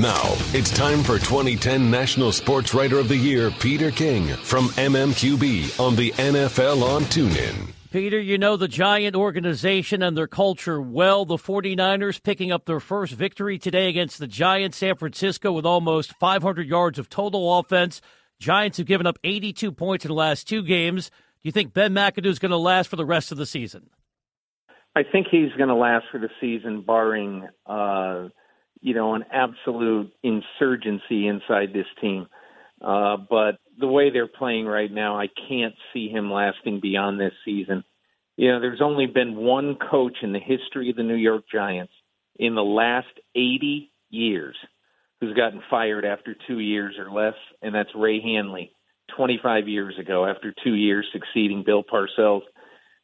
Now, it's time for 2010 National Sports Writer of the Year, Peter King from MMQB on the NFL on TuneIn. Peter, you know the Giant organization and their culture well. The 49ers picking up their first victory today against the Giants, San Francisco, with almost 500 yards of total offense. Giants have given up 82 points in the last two games. Do you think Ben McAdoo is going to last for the rest of the season? I think he's going to last for the season, barring. Uh you know, an absolute insurgency inside this team. Uh, but the way they're playing right now, I can't see him lasting beyond this season. You know, there's only been one coach in the history of the New York Giants in the last 80 years who's gotten fired after two years or less, and that's Ray Handley, 25 years ago, after two years succeeding Bill Parcells.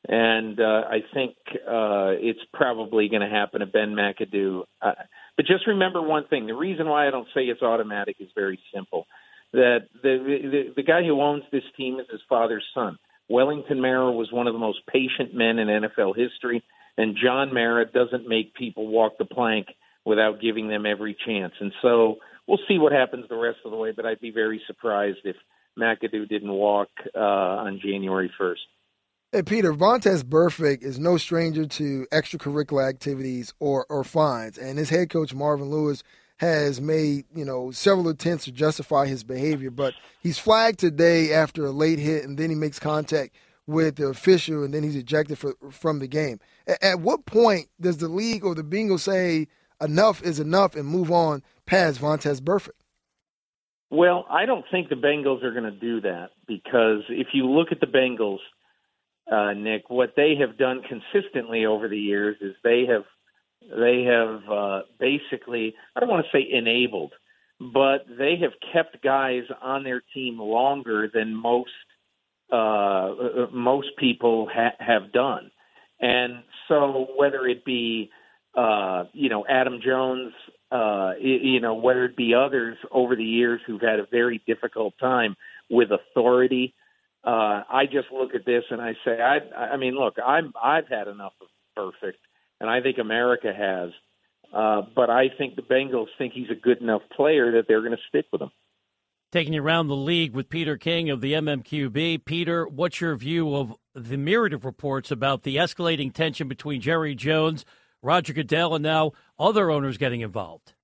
And uh, I think uh, it's probably going to happen to Ben McAdoo. Uh, but just remember one thing: the reason why I don't say it's automatic is very simple. That the the, the guy who owns this team is his father's son. Wellington Mara was one of the most patient men in NFL history, and John Mara doesn't make people walk the plank without giving them every chance. And so we'll see what happens the rest of the way. But I'd be very surprised if McAdoo didn't walk uh, on January first. Hey, Peter, Vontaze Burfict is no stranger to extracurricular activities or, or fines, and his head coach, Marvin Lewis, has made, you know, several attempts to justify his behavior, but he's flagged today after a late hit, and then he makes contact with the official, and then he's ejected for, from the game. At, at what point does the league or the Bengals say enough is enough and move on past Vontaze Burfict? Well, I don't think the Bengals are going to do that because if you look at the Bengals – uh, Nick, what they have done consistently over the years is they have they have uh, basically I don't want to say enabled, but they have kept guys on their team longer than most uh, most people ha- have done, and so whether it be uh, you know Adam Jones, uh, you know whether it be others over the years who've had a very difficult time with authority uh, I just look at this and I say, I, I mean, look, I'm, I've had enough of Burfict, and I think America has. Uh, but I think the Bengals think he's a good enough player that they're going to stick with him. Taking you around the league with Peter King of the MMQB. Peter, what's your view of the myriad of reports about the escalating tension between Jerry Jones, Roger Goodell, and now other owners getting involved?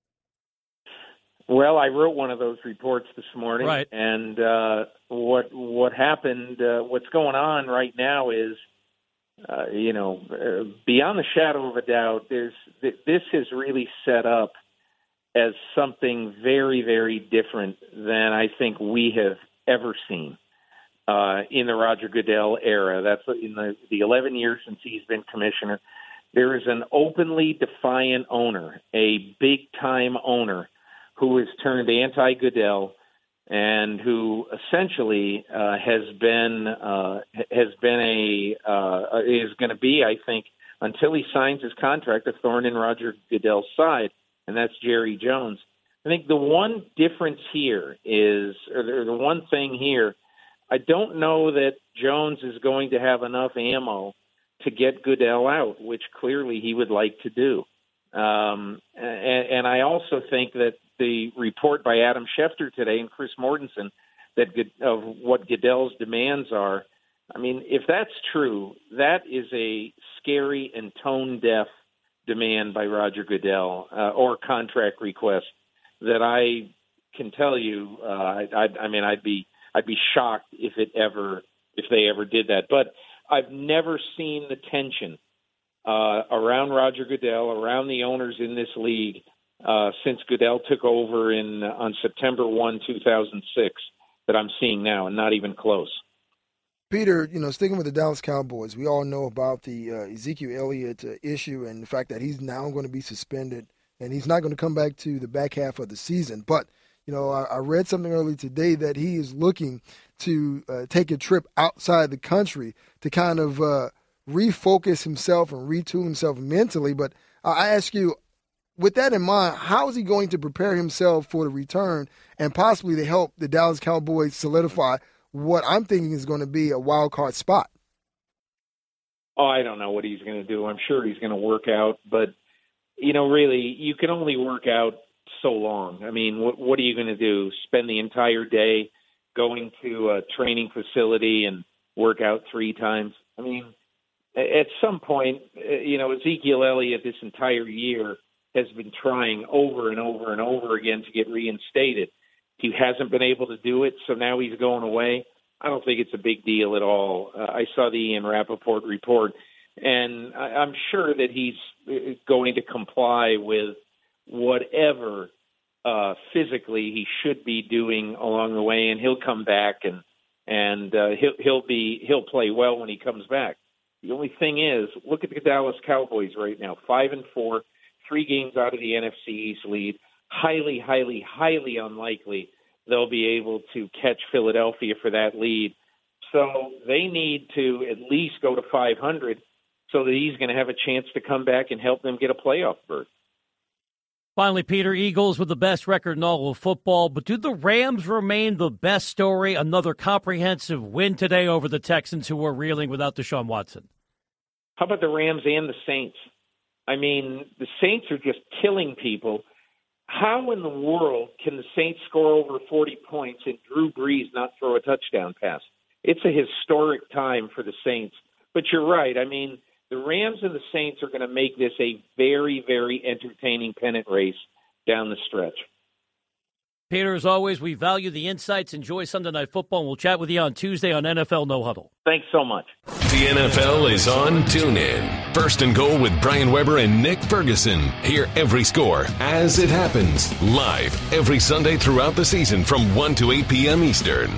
Well, I wrote one of those reports this morning, right. and uh, what what happened? Uh, what's going on right now is, uh, you know, uh, beyond the shadow of a doubt, there's this is really set up as something very, very different than I think we have ever seen uh, in the Roger Goodell era. That's in the the 11 years since he's been commissioner. There is an openly defiant owner, a big time owner who has turned anti Goodell and who essentially uh, has been uh, has been a uh, is going to be, I think, until he signs his contract, a thorn in Roger Goodell's side, and that's Jerry Jones. I think the one difference here is, or the one thing here, I don't know that Jones is going to have enough ammo to get Goodell out, which clearly he would like to do. Um, and, and I also think that the report by Adam Schefter today and Chris Mortensen that of what Goodell's demands are. I mean, if that's true, that is a scary and tone deaf demand by Roger Goodell uh, or contract request that I can tell you. Uh, I, I, I mean, I'd be I'd be shocked if it ever if they ever did that. But I've never seen the tension uh, around Roger Goodell, around the owners in this league, uh, since Goodell took over in uh, on September 1, 2006, that I'm seeing now, and not even close. Peter, you know, sticking with the Dallas Cowboys, we all know about the uh, Ezekiel Elliott uh, issue and the fact that he's now going to be suspended and he's not going to come back to the back half of the season. But, you know, I, I read something early today that he is looking to uh, take a trip outside the country to kind of uh, refocus himself and retool himself mentally. But I ask you, with that in mind, how is he going to prepare himself for the return and possibly to help the Dallas Cowboys solidify what I'm thinking is going to be a wild card spot? Oh, I don't know what he's going to do. I'm sure he's going to work out, but you know, really, you can only work out so long. I mean, what, what are you going to do? Spend the entire day going to a training facility and work out three times? I mean, at some point, uh, you know, Ezekiel Elliott this entire year has been trying over and over and over again to get reinstated. He hasn't been able to do it, so now he's going away. I don't think it's a big deal at all. Uh, I saw the Ian Rapoport report, and I, I'm sure that he's uh, going to comply with whatever uh, physically he should be doing along the way, and he'll come back and and uh, he'll he'll be he'll play well when he comes back. The only thing is, look at the Dallas Cowboys right now, five and four, three games out of the NFC East lead. Highly, highly, highly unlikely they'll be able to catch Philadelphia for that lead. So they need to at least go to 500 so that he's going to have a chance to come back and help them get a playoff berth. Finally, Peter, Eagles with the best record in all of football, but do the Rams remain the best story? Another comprehensive win today over the Texans, who are reeling without Deshaun Watson. How about the Rams and the Saints? I mean, the Saints are just killing people. How in the world can the Saints score over 40 points and Drew Brees not throw a touchdown pass? It's a historic time for the Saints. But you're right. I mean, the Rams and the Saints are going to make this a very, very entertaining pennant race down the stretch. Peter, as always, we value the insights. Enjoy Sunday Night Football, and we'll chat with you on Tuesday on NFL No Huddle. Thanks so much. The NFL is on TuneIn. First and goal with Brian Weber and Nick Ferguson. Hear every score as it happens live every Sunday throughout the season from 1 to 8 p.m. Eastern.